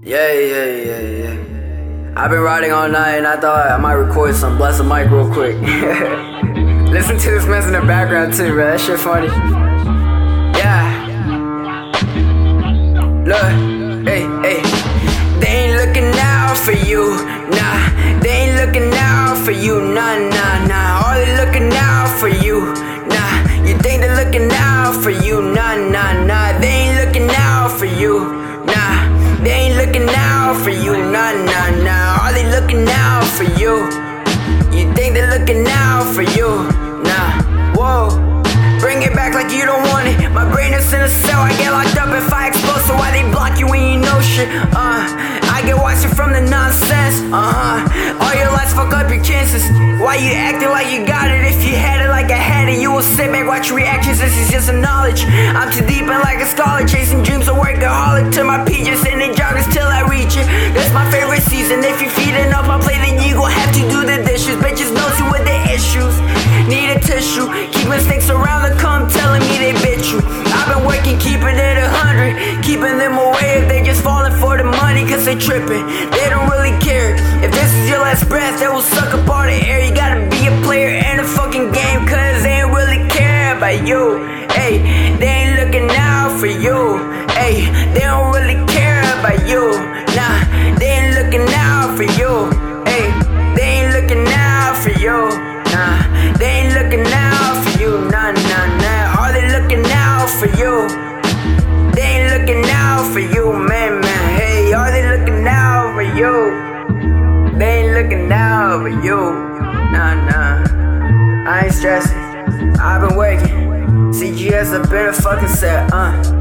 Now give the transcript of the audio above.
Yeah, yeah, yeah, yeah. I've been riding all night and I thought I might record some bless the mic real quick. Listen to this mess in the background too, bro. That shit funny. Yeah. Look, hey, hey. They ain't looking out for you, nah. They ain't looking out for you, nah, nah, nah. All they looking out for you, nah. You think they're looking out for you, nah, nah, nah. They ain't looking out for you, nah. Out for you, nah, nah, nah. Are they looking out for you? You think they're looking out for you, nah. Whoa. Bring it back like you don't want it. My brain is in a cell. I get locked up if I explode. So why they block you when you know shit? Uh, I get watching from the nonsense. Uh huh. All your lies fuck up your chances. Why you acting like you got it? If you had it like I had it, you will sit back, watch your reactions. This is just some knowledge. I'm too deep in like a scholar, Keeping them away if they just falling for the money, cause they tripping. They don't really care. If this is your last breath, they will suck up all the air. You gotta be a player in a fucking game, cause they ain't really care about you. Hey, they ain't looking out for you. Hey, they don't really care about you. Nah, they ain't looking out for you. Hey, they ain't looking out for you. Nah, they ain't looking out you? They ain't looking out for you. Nah, nah. I ain't stressing. I've been working. CGS a fucking set, uh.